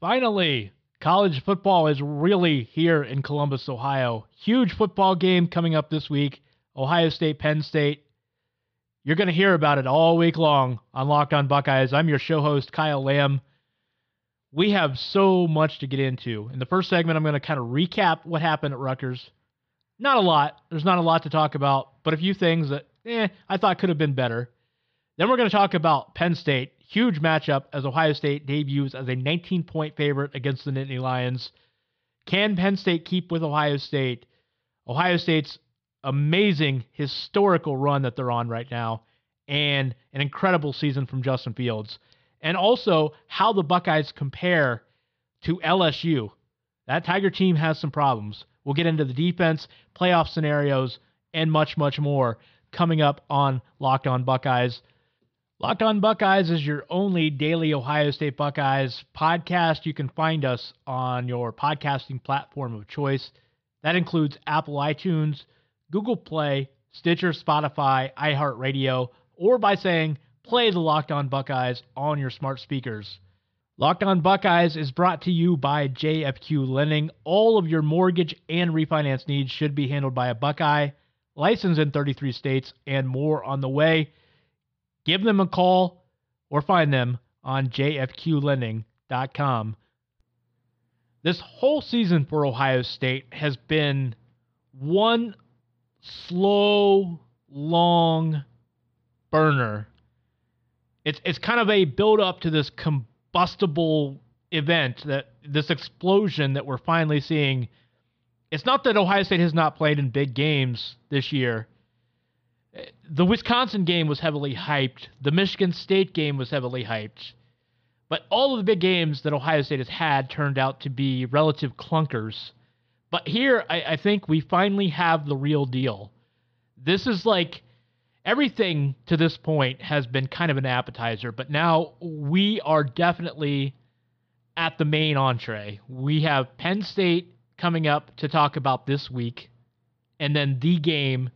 Finally, college football is really here in Columbus, Ohio. Huge football game coming up this week Ohio State, Penn State. You're going to hear about it all week long on Locked On Buckeyes. I'm your show host, Kyle Lamb. We have so much to get into. In the first segment, I'm going to kind of recap what happened at Rutgers. Not a lot. There's not a lot to talk about, but a few things that eh, I thought could have been better. Then we're going to talk about Penn State. Huge matchup as Ohio State debuts as a 19 point favorite against the Nittany Lions. Can Penn State keep with Ohio State? Ohio State's amazing historical run that they're on right now and an incredible season from Justin Fields. And also how the Buckeyes compare to LSU. That Tiger team has some problems. We'll get into the defense, playoff scenarios, and much, much more coming up on Locked On Buckeyes. Locked On Buckeyes is your only daily Ohio State Buckeyes podcast. You can find us on your podcasting platform of choice. That includes Apple iTunes, Google Play, Stitcher, Spotify, iHeartRadio, or by saying play the Locked On Buckeyes on your smart speakers. Locked On Buckeyes is brought to you by JFQ Lending. All of your mortgage and refinance needs should be handled by a Buckeye, licensed in 33 states, and more on the way. Give them a call or find them on jfqlending.com. This whole season for Ohio State has been one slow, long burner. It's it's kind of a build up to this combustible event that this explosion that we're finally seeing. It's not that Ohio State has not played in big games this year. The Wisconsin game was heavily hyped. The Michigan State game was heavily hyped. But all of the big games that Ohio State has had turned out to be relative clunkers. But here, I, I think we finally have the real deal. This is like everything to this point has been kind of an appetizer, but now we are definitely at the main entree. We have Penn State coming up to talk about this week, and then the game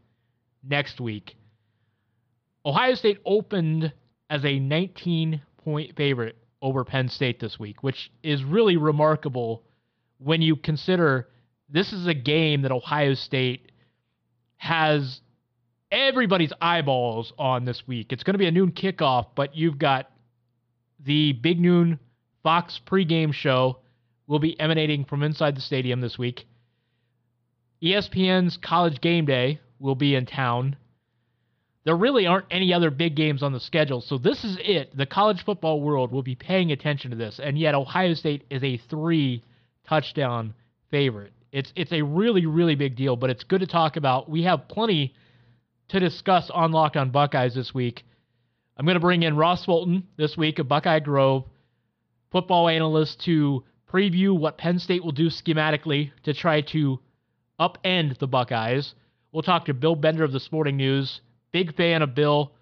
next week. Ohio State opened as a 19 point favorite over Penn State this week, which is really remarkable when you consider this is a game that Ohio State has everybody's eyeballs on this week. It's going to be a noon kickoff, but you've got the big noon Fox pregame show will be emanating from inside the stadium this week. ESPN's College Game Day will be in town. There really aren't any other big games on the schedule, so this is it. The college football world will be paying attention to this, and yet Ohio State is a three touchdown favorite. It's it's a really really big deal, but it's good to talk about. We have plenty to discuss on Locked On Buckeyes this week. I'm going to bring in Ross Fulton this week of Buckeye Grove, football analyst, to preview what Penn State will do schematically to try to upend the Buckeyes. We'll talk to Bill Bender of the Sporting News. Big fan of Bill.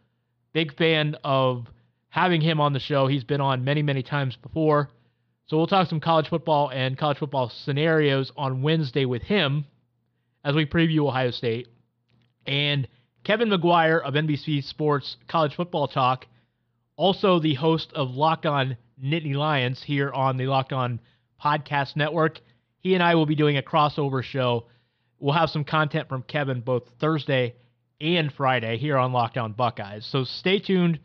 Big fan of having him on the show. He's been on many, many times before. So we'll talk some college football and college football scenarios on Wednesday with him as we preview Ohio State. And Kevin McGuire of NBC Sports College Football Talk, also the host of Locked On Nittany Lions here on the Locked On Podcast Network. He and I will be doing a crossover show. We'll have some content from Kevin both Thursday and Friday here on Locked On Buckeyes. So stay tuned.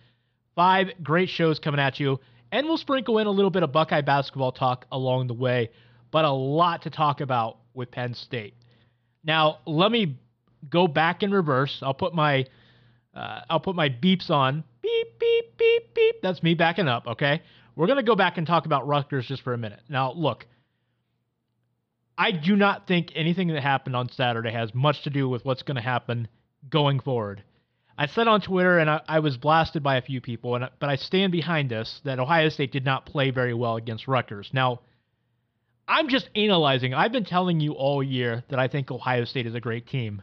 Five great shows coming at you. And we'll sprinkle in a little bit of Buckeye basketball talk along the way, but a lot to talk about with Penn State. Now, let me go back in reverse. I'll put my uh, I'll put my beeps on. Beep beep beep beep. That's me backing up. Okay, we're gonna go back and talk about Rutgers just for a minute. Now, look, I do not think anything that happened on Saturday has much to do with what's going to happen going forward. I said on Twitter, and I, I, was blasted by a few people, and but I stand behind this that Ohio State did not play very well against Rutgers. Now, I'm just analyzing. I've been telling you all year that I think Ohio State is a great team.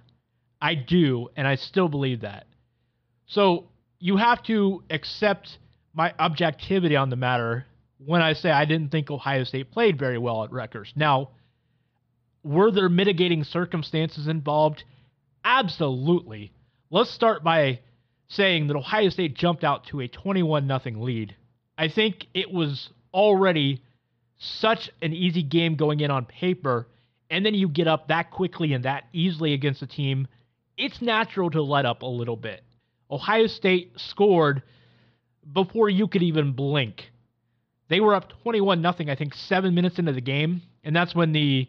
I do, and I still believe that. So you have to accept my objectivity on the matter when I say I didn't think Ohio State played very well at Rutgers. Now, were there mitigating circumstances involved? Absolutely. Let's start by saying that Ohio State jumped out to a 21 0 lead. I think it was already such an easy game going in on paper, and then you get up that quickly and that easily against a team, it's natural to let up a little bit. Ohio State scored before you could even blink. They were up 21 0, I think, seven minutes into the game, and that's when the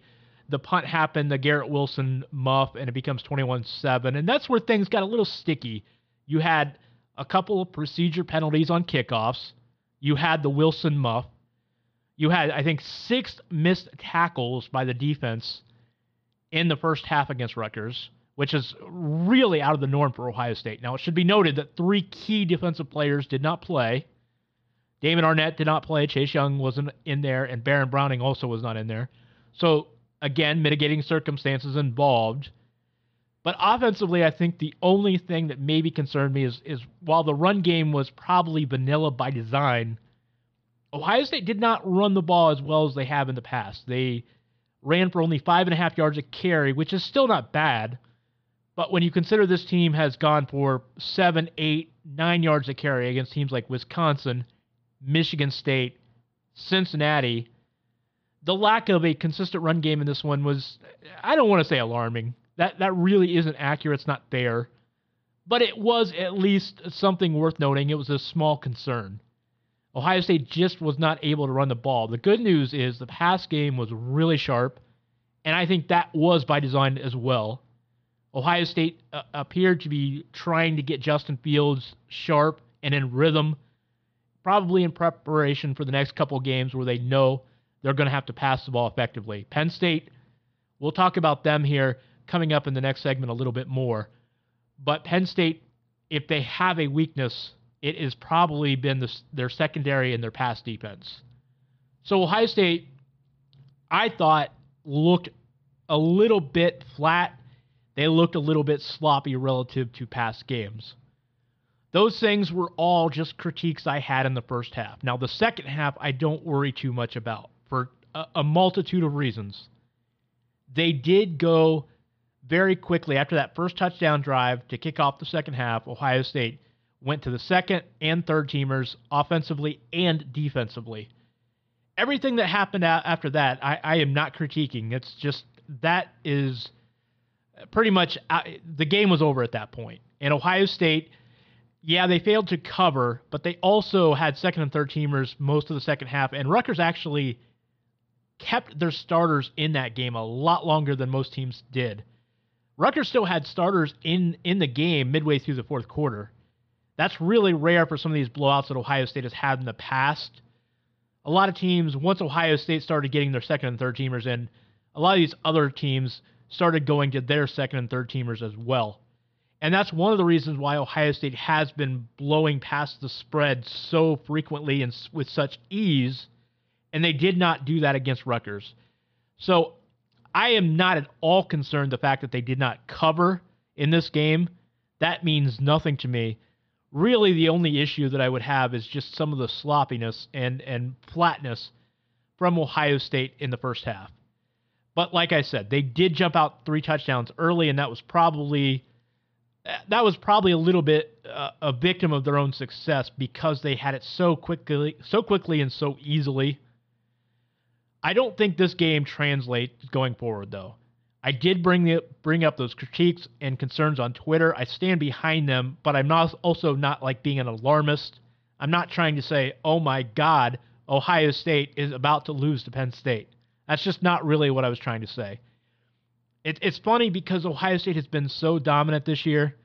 the punt happened, the Garrett Wilson muff, and it becomes 21-7, and that's where things got a little sticky. You had a couple of procedure penalties on kickoffs. You had the Wilson muff. You had, I think, six missed tackles by the defense in the first half against Rutgers, which is really out of the norm for Ohio State. Now, it should be noted that three key defensive players did not play. Damon Arnette did not play. Chase Young wasn't in there, and Baron Browning also was not in there. So, again, mitigating circumstances involved. But offensively, I think the only thing that maybe concerned me is, is while the run game was probably vanilla by design, Ohio State did not run the ball as well as they have in the past. They ran for only five and a half yards a carry, which is still not bad. But when you consider this team has gone for seven, eight, nine yards a carry against teams like Wisconsin, Michigan State, Cincinnati, the lack of a consistent run game in this one was, I don't want to say alarming. That that really isn't accurate. It's not fair. But it was at least something worth noting. It was a small concern. Ohio State just was not able to run the ball. The good news is the pass game was really sharp, and I think that was by design as well. Ohio State uh, appeared to be trying to get Justin Fields sharp and in rhythm, probably in preparation for the next couple games where they know they're going to have to pass the ball effectively. Penn State, we'll talk about them here coming up in the next segment a little bit more. But Penn State, if they have a weakness, it has probably been the, their secondary and their pass defense. So Ohio State, I thought, looked a little bit flat. They looked a little bit sloppy relative to past games. Those things were all just critiques I had in the first half. Now, the second half, I don't worry too much about for a, a multitude of reasons. They did go very quickly after that first touchdown drive to kick off the second half. Ohio State went to the second and third teamers offensively and defensively. Everything that happened after that, I, I am not critiquing. It's just that is pretty much uh, the game was over at that point. And Ohio State, yeah, they failed to cover, but they also had second and third teamers most of the second half. And Rutgers actually kept their starters in that game a lot longer than most teams did. Rutgers still had starters in in the game midway through the fourth quarter. That's really rare for some of these blowouts that Ohio State has had in the past. A lot of teams, once Ohio State started getting their second and third teamers in, a lot of these other teams started going to their second and third teamers as well. And that's one of the reasons why Ohio State has been blowing past the spread so frequently and with such ease. And they did not do that against Rutgers. So I am not at all concerned the fact that they did not cover in this game. That means nothing to me really the only issue that I would have is just some of the sloppiness and and flatness from Ohio State in the first half. But like I said, they did jump out three touchdowns early, and that was probably that was probably a little bit uh, a victim of their own success because they had it so quickly, so quickly and so easily. I don't think this game translates going forward, though. I did bring the, bring up those critiques and concerns on Twitter. I stand behind them, but I'm not also not like being an alarmist. I'm not trying to say, "Oh my God, Ohio State is about to lose to Penn State." That's just not really what I was trying to say. It, it's funny because Ohio State has been so dominant this year.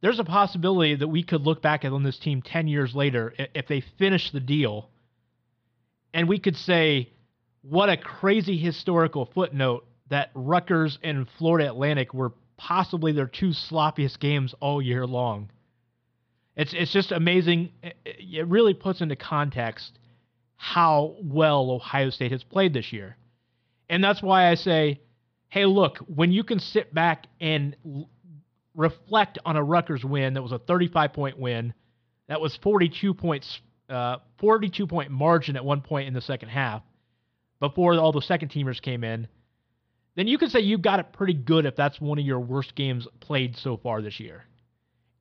There's a possibility that we could look back on this team 10 years later if they finish the deal, and we could say, "What a crazy historical footnote that Rutgers and Florida Atlantic were possibly their two sloppiest games all year long. It's it's just amazing. It really puts into context how well Ohio State has played this year. And that's why I say, hey, look, when you can sit back and reflect on a Rutgers win that was a 35 point win, that was 42 points, uh, 42 point margin at one point in the second half, before all the second teamers came in then you can say you got it pretty good if that's one of your worst games played so far this year.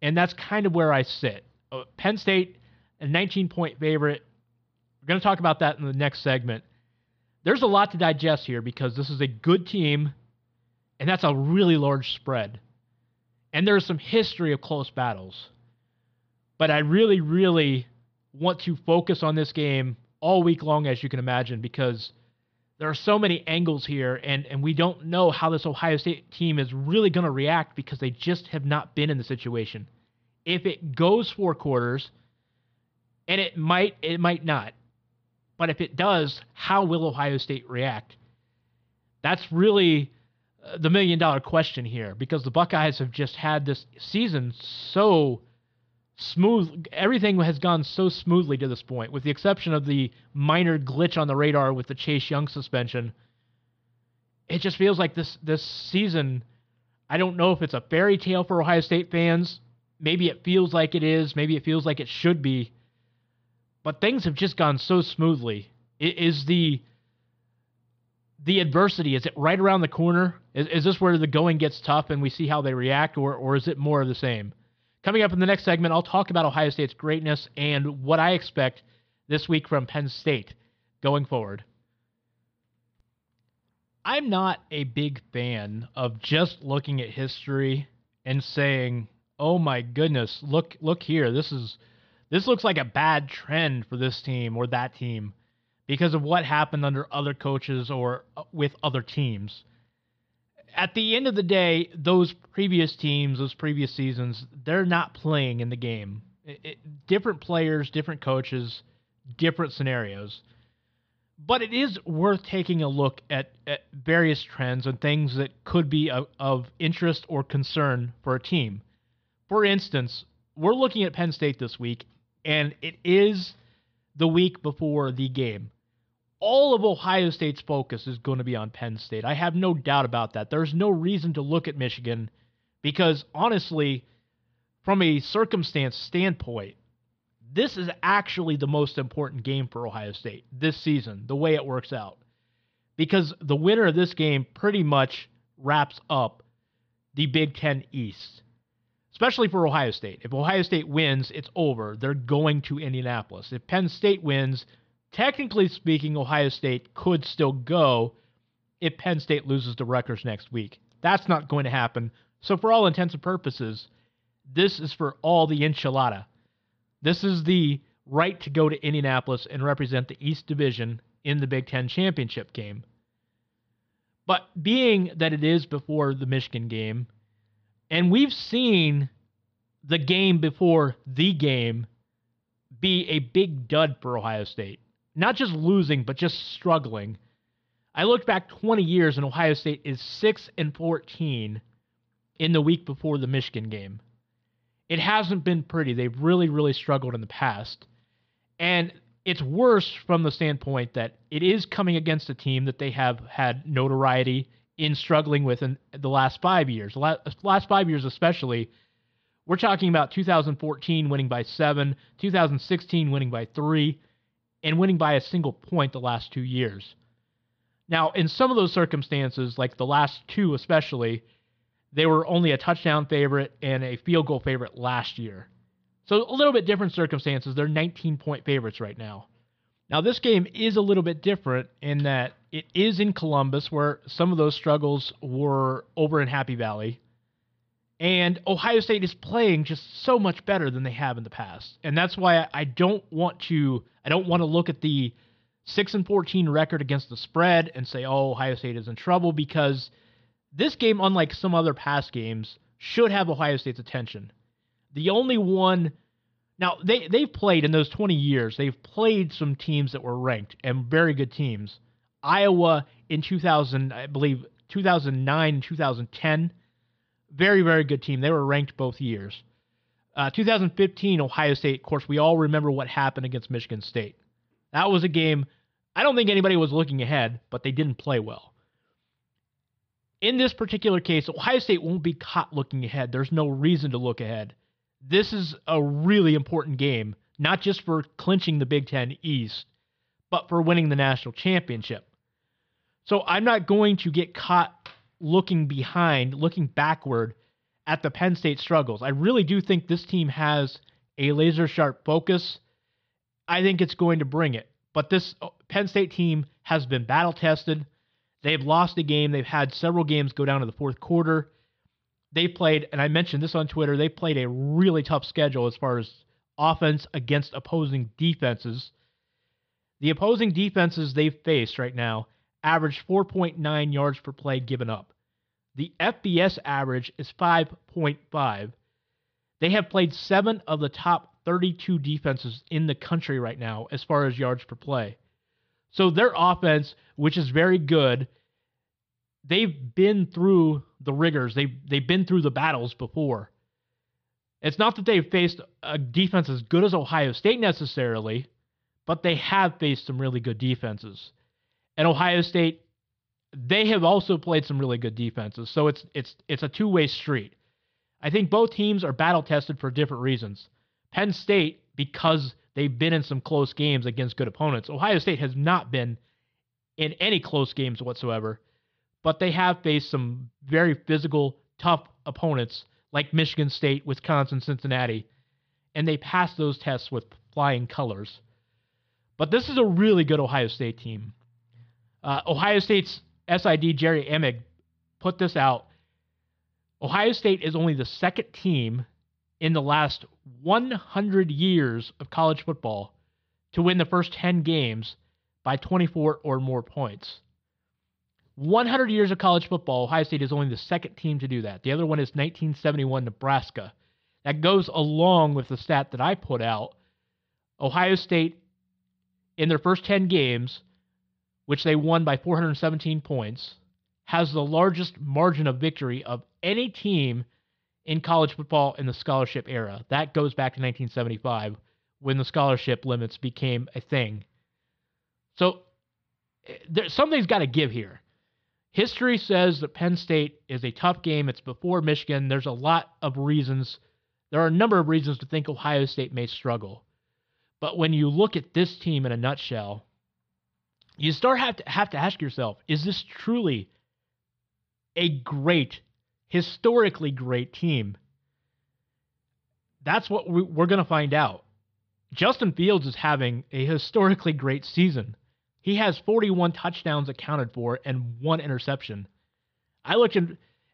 And that's kind of where I sit. Uh, Penn State, a 19 point favorite. We're going to talk about that in the next segment. there's a lot to digest here because this is a good team, and that's a really large spread. And there's some history of close battles. But I really, really want to focus on this game all week long, as you can imagine, because there are so many angles here, and, and we don't know how this Ohio State team is really going to react because they just have not been in the situation. If it goes four quarters, and it might, it might not. But if it does, how will Ohio State react? That's really uh, the million dollar question here because the Buckeyes have just had this season so smooth. Everything has gone so smoothly to this point, with the exception of the minor glitch on the radar with the Chase Young suspension. It just feels like this this season. I don't know if it's a fairy tale for Ohio State fans. Maybe it feels like it is. Maybe it feels like it should be. But things have just gone so smoothly. Is the the adversity is it right around the corner? Is, is this where the going gets tough and we see how they react, or or is it more of the same? Coming up in the next segment, I'll talk about Ohio State's greatness and what I expect this week from Penn State going forward. I'm not a big fan of just looking at history and saying, "Oh my goodness, look look here. This is this looks like a bad trend for this team or that team because of what happened under other coaches or uh, with other teams." At the end of the day, those previous teams, those previous seasons, they're not playing in the game. It, it, different players, different coaches, different scenarios. But it is worth taking a look at, at various trends and things that could be of, of interest or concern for a team. For instance, we're looking at Penn State this week, and it is the week before the game all of Ohio State's focus is going to be on Penn State. I have no doubt about that. There's no reason to look at Michigan because, honestly, from a circumstance standpoint, this is actually the most important game for Ohio State this season, the way it works out. Because the winner of this game pretty much wraps up the Big Ten East, especially for Ohio State. If Ohio State wins, it's over. They're going to Indianapolis. If Penn State wins, technically speaking, Ohio State could still go if Penn State loses to Rutgers next week. That's not going to happen. So, for all intents and purposes, this is for all the enchilada. This is the right to go to Indianapolis and represent the East Division in the Big Ten championship game. But being that it is before the Michigan game, and we've seen the game before the game be a big dud for Ohio State not just losing, but just struggling. I looked back 20 years and Ohio State is 6 and 14 in the week before the Michigan game. It hasn't been pretty. They've really, really struggled in the past. And it's worse from the standpoint that it is coming against a team that they have had notoriety in struggling with in the last five years. The last five years, especially, we're talking about 2014 winning by seven, 2016 winning by three, and winning by a single point the last two years. Now, in some of those circumstances, like the last two especially, they were only a touchdown favorite and a field goal favorite last year. So a little bit different circumstances. They're 19 point favorites right now. Now, this game is a little bit different in that it is in Columbus, where some of those struggles were over in Happy Valley. And Ohio State is playing just so much better than they have in the past. And that's why I don't want to I don't want to look at the 6 and 14 record against the spread and say, "Oh, Ohio State is in trouble" because this game unlike some other past games should have Ohio State's attention. The only one now they they've played in those 20 years, they've played some teams that were ranked and very good teams. Iowa in 2000, I believe 2009 and 2010 very, very good team. They were ranked both years. Uh, 2015, Ohio State, of course, we all remember what happened against Michigan State. That was a game, I don't think anybody was looking ahead, but they didn't play well. In this particular case, Ohio State won't be caught looking ahead. There's no reason to look ahead. This is a really important game, not just for clinching the Big Ten East, but for winning the national championship. So I'm not going to get caught looking behind, looking backward at the Penn State struggles. I really do think this team has a laser sharp focus. I think it's going to bring it. But this uh, Penn State team has has been battle tested. They've lost a game. They've had several games go down to the fourth quarter. They played, and I mentioned this on Twitter, they played a really tough schedule as far as offense against opposing defenses. The opposing defenses they've faced right now average 4.9 yards per play given up. The FBS average is 5.5. They have played seven of the top 32 defenses in the country right now as far as yards per play. So their offense, which is very good, they've been through the rigors. They've they've been through the battles before. It's not that they've faced a defense as good as Ohio State necessarily, but they have faced some really good defenses. And Ohio State, they have also played some really good defenses. So it's it's it's a two-way street. I think both teams are battle tested for different reasons. Penn State, because they've been in some close games against good opponents. Ohio State has not been in any close games whatsoever, but they have faced some very physical, tough opponents like Michigan State, Wisconsin, Cincinnati, and they passed those tests with flying colors. But this is a really good Ohio State team. Uh, Ohio State's SID Jerry Emig put this out. Ohio State is only the second team in the last 100 years of college football to win the first 10 games by 24 or more points. 100 years of college football, Ohio State is only the second team to do that. The other one is 1971 Nebraska. That goes along with the stat that I put out. Ohio State, in their first 10 games, which they won by 417 points, has the largest margin of victory of any team in college football in the scholarship era. That goes back to 1975 when the scholarship limits became a thing. So there, something's got to give here. History says that Penn State is a tough game. It's before Michigan. There's a lot of reasons. There are a number of reasons to think Ohio State may struggle. But when you look at this team in a nutshell, you start have to have to ask yourself, is this truly a great, historically great team? That's what we're going to find out. Justin Fields is having a historically great season. He has 41 touchdowns accounted for and one interception. I looked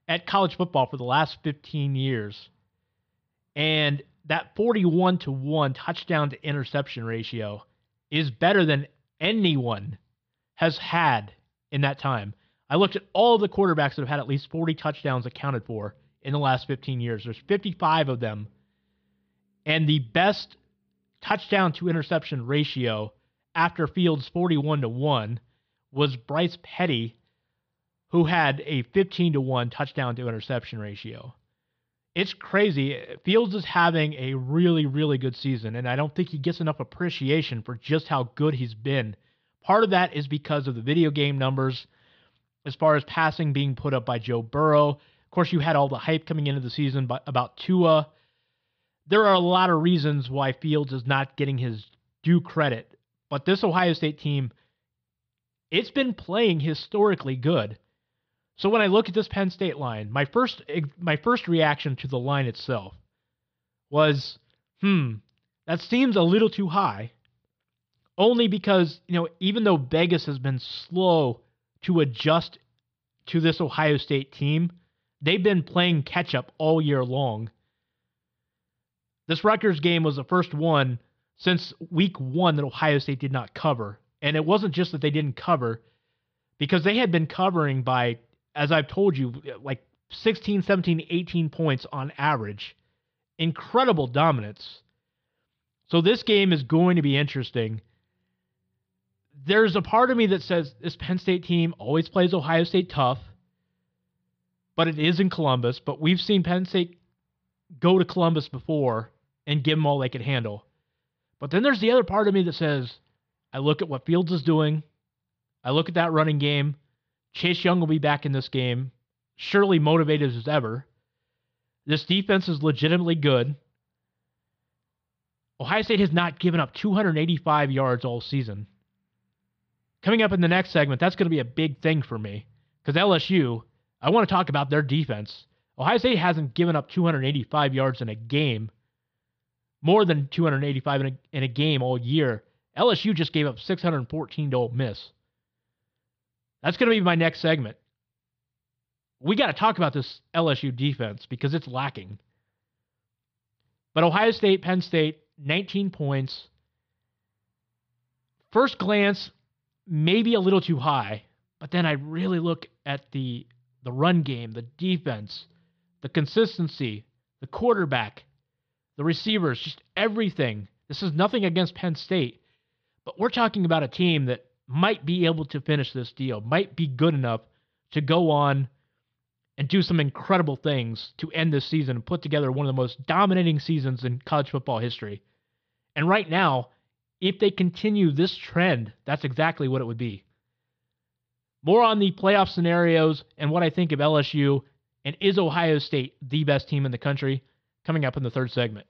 at college football for the last 15 years, and that 41 to 1 touchdown to interception ratio is better than anyone has had in that time. I looked at all the quarterbacks that have had at least 40 touchdowns accounted for in the last 15 years. There's 55 of them. And the best touchdown to interception ratio after Fields 41 to 1 was Bryce Petty, who had a 15 to 1 touchdown to interception ratio. It's crazy. Fields is having a really, really good season, and I don't think he gets enough appreciation for just how good he's been. Part of that is because of the video game numbers, as far as passing being put up by Joe Burrow. Of course, you had all the hype coming into the season about Tua. There are a lot of reasons why Fields is not getting his due credit but this Ohio State team, it's been playing historically good. So when I look at this Penn State line, my first my first reaction to the line itself was, hmm, that seems a little too high. Only because, you know, even though Vegas has been slow to adjust to this Ohio State team, they've been playing catch up all year long. This Rutgers game was the first one since week one that Ohio State did not cover. And it wasn't just that they didn't cover, because they had been covering by, as I've told you, like 16, 17, 18 points on average. Incredible dominance. So this game is going to be interesting. There's a part of me that says this Penn State team always plays Ohio State tough, but it is in Columbus. But we've seen Penn State go to Columbus before and give them all they could handle. But then there's the other part of me that says, I look at what Fields is doing. I look at that running game. Chase Young will be back in this game, surely motivated as ever. This defense is legitimately good. Ohio State has not given up 285 yards all season. Coming up in the next segment, that's going to be a big thing for me because LSU, I want to talk about their defense. Ohio State hasn't given up 285 yards in a game more than 285 in a, in a game all year. LSU just gave up 614 to Ole Miss. That's going to be my next segment. We got to talk about this LSU defense because it's lacking. But Ohio State, Penn State, 19 points. First glance, maybe a little too high, but then I really look at the the run game, the defense, the consistency, the quarterback, the receivers, just everything. This is nothing against Penn State, but we're talking about a team that might be able to finish this deal, might be good enough to go on and do some incredible things to end this season and put together one of the most dominating seasons in college football history. And right now, if they continue this trend, that's exactly what it would be. More on the playoff scenarios and what I think of LSU and is Ohio State the best team in the country coming up in the third segment.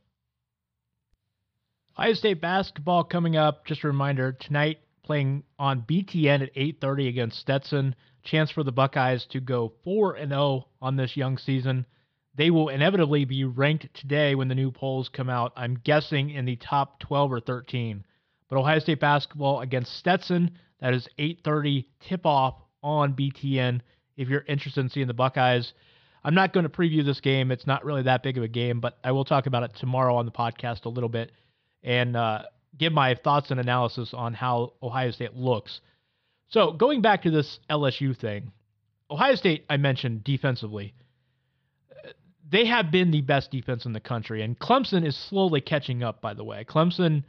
Ohio State basketball coming up. Just a reminder tonight playing on BTN at 8:30 against Stetson. Chance for the Buckeyes to go 4 and 0 on this young season. They will inevitably be ranked today when the new polls come out. I'm guessing in the top 12 or 13. But Ohio State basketball against Stetson, that is 8:30 tip-off on BTN if you're interested in seeing the Buckeyes. I'm not going to preview this game. It's not really that big of a game, but I will talk about it tomorrow on the podcast a little bit and uh, give my thoughts and analysis on how Ohio State looks. So going back to this LSU thing, Ohio State, I mentioned defensively, they have been the best defense in the country, and Clemson is slowly catching up. By the way, Clemson,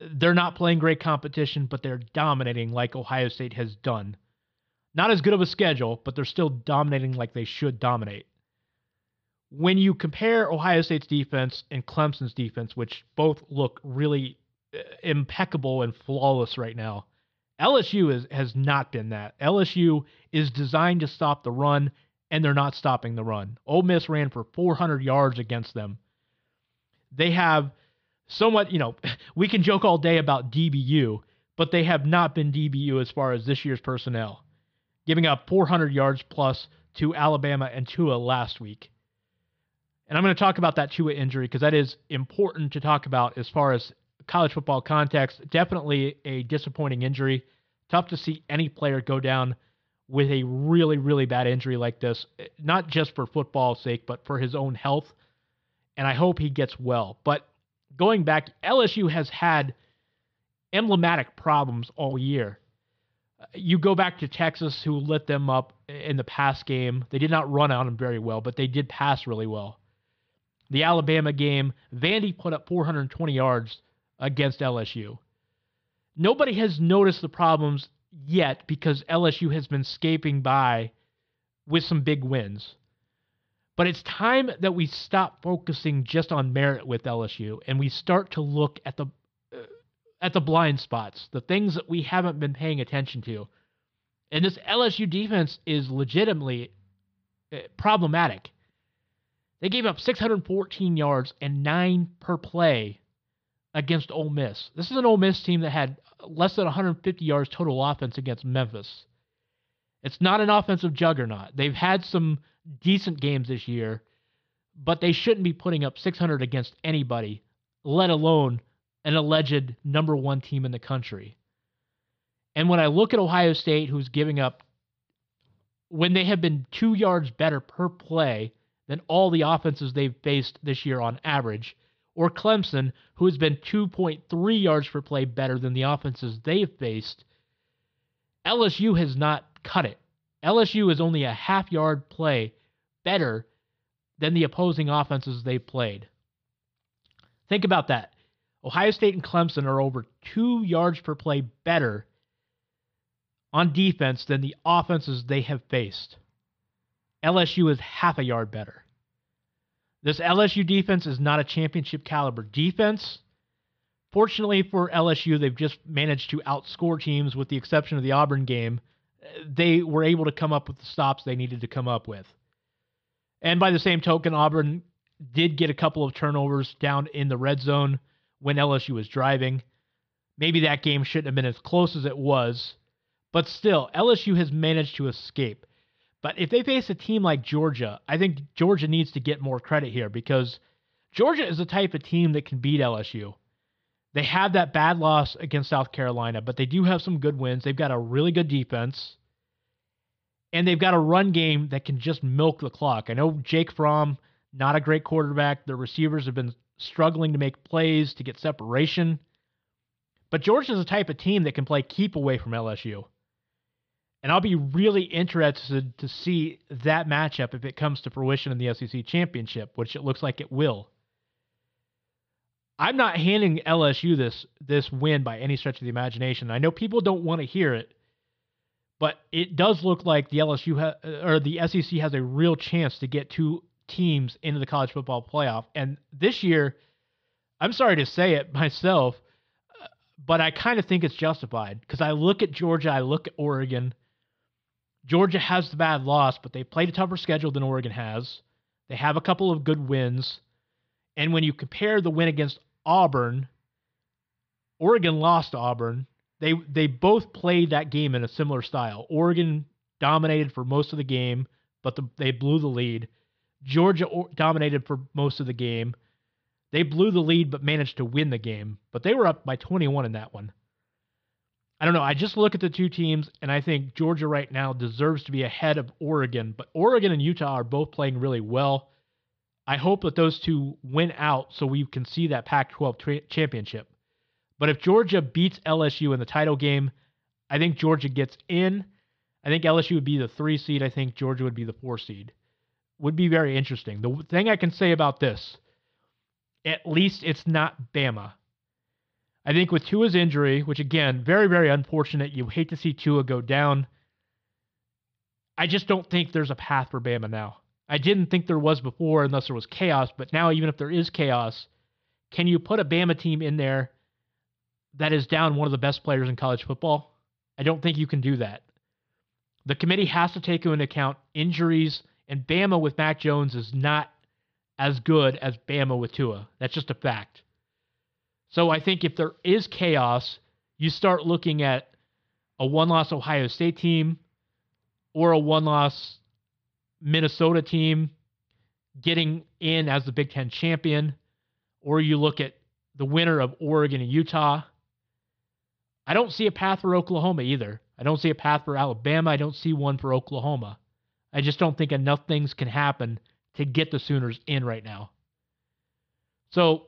they're not playing great competition, but they're dominating like Ohio State has done. Not as good of a schedule, but they're still dominating like they should dominate. When you compare Ohio State's defense and Clemson's defense, which both look really uh, impeccable and flawless right now, LSU is, has not been that. LSU is designed to stop the run, and they're not stopping the run. Ole Miss ran for 400 yards against them. They have somewhat, you know, we can joke all day about DBU, but they have not been DBU as far as this year's personnel, giving up 400 yards plus to Alabama and Tua last week. And I'm going to talk about that Tua injury because that is important to talk about as far as college football context. Definitely a disappointing injury. Tough to see any player go down with a really, really bad injury like this, not just for football's sake, but for his own health. And I hope he gets well. But going back, LSU has had emblematic problems all year. You go back to Texas, who lit them up in the pass game. They did not run on them very well, but they did pass really well the Alabama game, Vandy put up 420 yards against LSU. Nobody has noticed the problems yet because LSU has been scaping by with some big wins. But it's time that we stop focusing just on merit with LSU and we start to look at the uh, at the blind spots, the things that we haven't been paying attention to. And this LSU defense is legitimately uh, problematic. They gave up 614 yards and nine per play against Ole Miss. This is an Ole Miss team that had less than 150 yards total offense against Memphis. It's not an offensive juggernaut. They've had some decent games this year, but they shouldn't be putting up 600 against anybody, let alone an alleged number one team in the country. And when I look at Ohio State, who's giving up, when they have been two yards better per play than all the offenses they've faced this year on average, or Clemson, who has been 2.3 yards per play better than the offenses they've faced, LSU has not cut it. LSU is only a half yard play better than the opposing offenses they've played. Think about that. Ohio State and Clemson are over two yards per play better on defense than the offenses they have faced. LSU is half a yard better. This LSU defense is not a championship caliber defense. Fortunately for LSU, they've just managed to outscore teams with the exception of the Auburn game. They were able to come up with the stops they needed to come up with. And by the same token, Auburn did get a couple of turnovers down in the red zone when LSU was driving. Maybe that game shouldn't have been as close as it was, but still, LSU has managed to escape. But if they face a team like Georgia, I think Georgia needs to get more credit here because Georgia is the type of team that can beat LSU. They had that bad loss against South Carolina, but they do have some good wins. They've got a really good defense. and they've got a run game that can just milk the clock. I know Jake Fromm, not a great quarterback. The receivers have been struggling to make plays to get separation. But Georgia's the type of team that can play keep away from LSU. And I'll be really interested to see that matchup if it comes to fruition in the SEC championship, which it looks like it will. I'm not handing LSU this this win by any stretch of the imagination. I know people don't want to hear it, but it does look like the LSU ha- or the SEC has a real chance to get two teams into the college football playoff. And this year, I'm sorry to say it myself, uh, but I kind of think it's justified because I look at Georgia, I look at Oregon. Georgia has the bad loss, but they played a tougher schedule than Oregon has. They have a couple of good wins. And when you compare the win against Auburn, Oregon lost to Auburn. They they both played that game in a similar style. Oregon dominated for most of the game, but the, they blew the lead. Georgia dominated for most of the game. They blew the lead but managed to win the game, but they were up by 21 in that one. I don't know. I just look at the two teams, and I think Georgia right now deserves to be ahead of Oregon, but Oregon and Utah are both playing really well. I hope that those two win out so we can see that Pac 12 tra- championship. But if Georgia beats LSU in the title game, I think Georgia gets in. I think LSU would be the three seed. I think Georgia would be the four seed. Would be very interesting. The thing I can say about this, at least it's not Bama. I think with Tua's injury, which again, very, very unfortunate, you hate to see Tua go down. I just don't think there's a path for Bama now. I didn't think there was before unless there was chaos, but now, even if there is chaos, can you put a Bama team in there that is down one of the best players in college football? I don't think you can do that. The committee has to take into account injuries, and Bama with Mac Jones is not as good as Bama with Tua. That's just a fact. So I think if there is chaos, you start looking at a one loss Ohio State team or a one loss Minnesota team getting in as the Big Ten champion, or you look at the winner of Oregon and Utah. I don't see a path for Oklahoma either. I don't see a path for Alabama. I don't see one for Oklahoma. I just don't think enough things can happen to get the Sooners in right now. So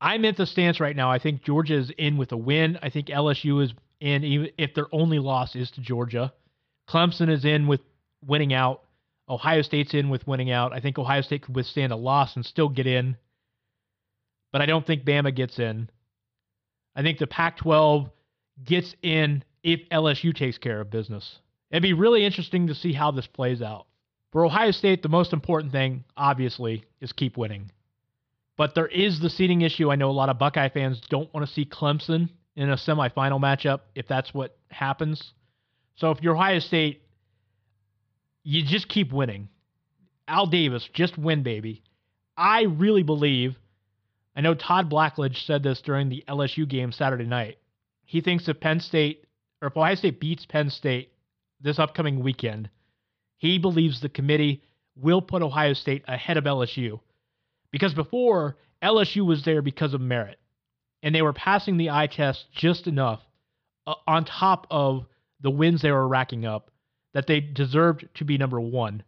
I'm at the stance right now. I think Georgia is in with a win. I think LSU is in, even if their only loss is to Georgia. Clemson is in with winning out. Ohio State's in with winning out. I think Ohio State could withstand a loss and still get in. But I don't think Bama gets in. I think the Pac 12 gets in if LSU takes care of business. It'd be really interesting to see how this plays out. For Ohio State, the most important thing, obviously, is keep winning. But there is the seeding issue. I know a lot of Buckeye fans don't want to see Clemson in a semifinal matchup if that's what happens. So if you're Ohio State, you just keep winning. Al Davis, just win, baby. I really believe, I know Todd Blackledge said this during the LSU game Saturday night. He thinks if Penn State, or if Ohio State beats Penn State this upcoming weekend, he believes the committee will put Ohio State ahead of LSU because before, LSU was there because of merit. And they were passing the eye test just enough uh, on top of the wins they were racking up that they deserved to be number one.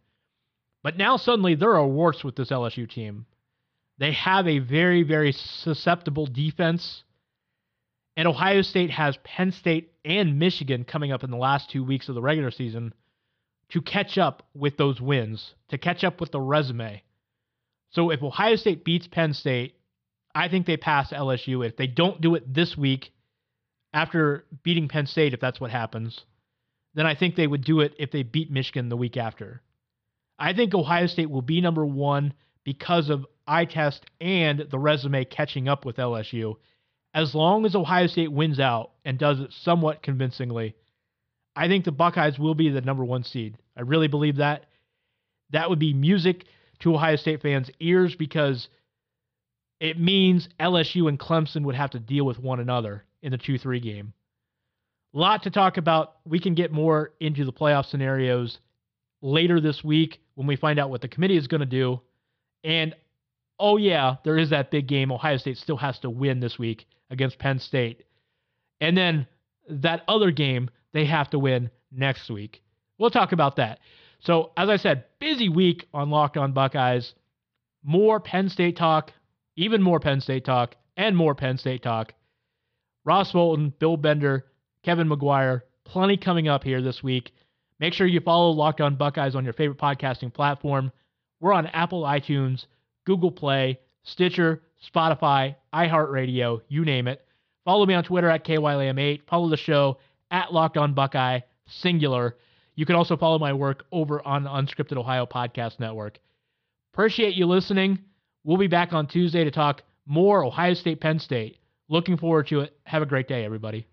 But now suddenly there are warts with this LSU team. They have a very, very susceptible defense. And Ohio State has Penn State and Michigan coming up in the last two weeks of the regular season to catch up with those wins, to catch up with the resume. So if Ohio State beats Penn State, I think they pass LSU. If they don't do it this week, after beating Penn State, if that's what happens, then I think they would do it if they beat Michigan the week after. I think Ohio State will be number one because of eye test and the resume catching up with LSU. As long as Ohio State wins out and does it somewhat convincingly, I think the Buckeyes will be the number one seed. I really believe that. That would be music to Ohio State fans' ears because it means LSU and Clemson would have to deal with one another in the 2 3 game. Lot to talk about. We can get more into the playoff scenarios later this week when we find out what the committee is going to do. And oh, yeah, there is that big game. Ohio State still has to win this week against Penn State. And then that other game they have to win next week. we'll talk about that. So, as I said, busy week on Locked On Buckeyes. More Penn State talk, even more Penn State talk, and more Penn State talk. Ross Fulton, Bill Bender, Kevin McGuire, plenty coming up here this week. Make sure you follow Locked On Buckeyes on your favorite podcasting platform. We're on Apple iTunes, Google Play, Stitcher, Spotify, iHeartRadio, you name it. Follow me on Twitter at KYLAM8. Follow the show at Locked On Buckeye, singular. You can also follow my work over on the Unscripted Ohio Podcast Network. Appreciate you listening. We'll be back on Tuesday to talk more Ohio State Penn State. Looking forward to it. Have a great day, everybody.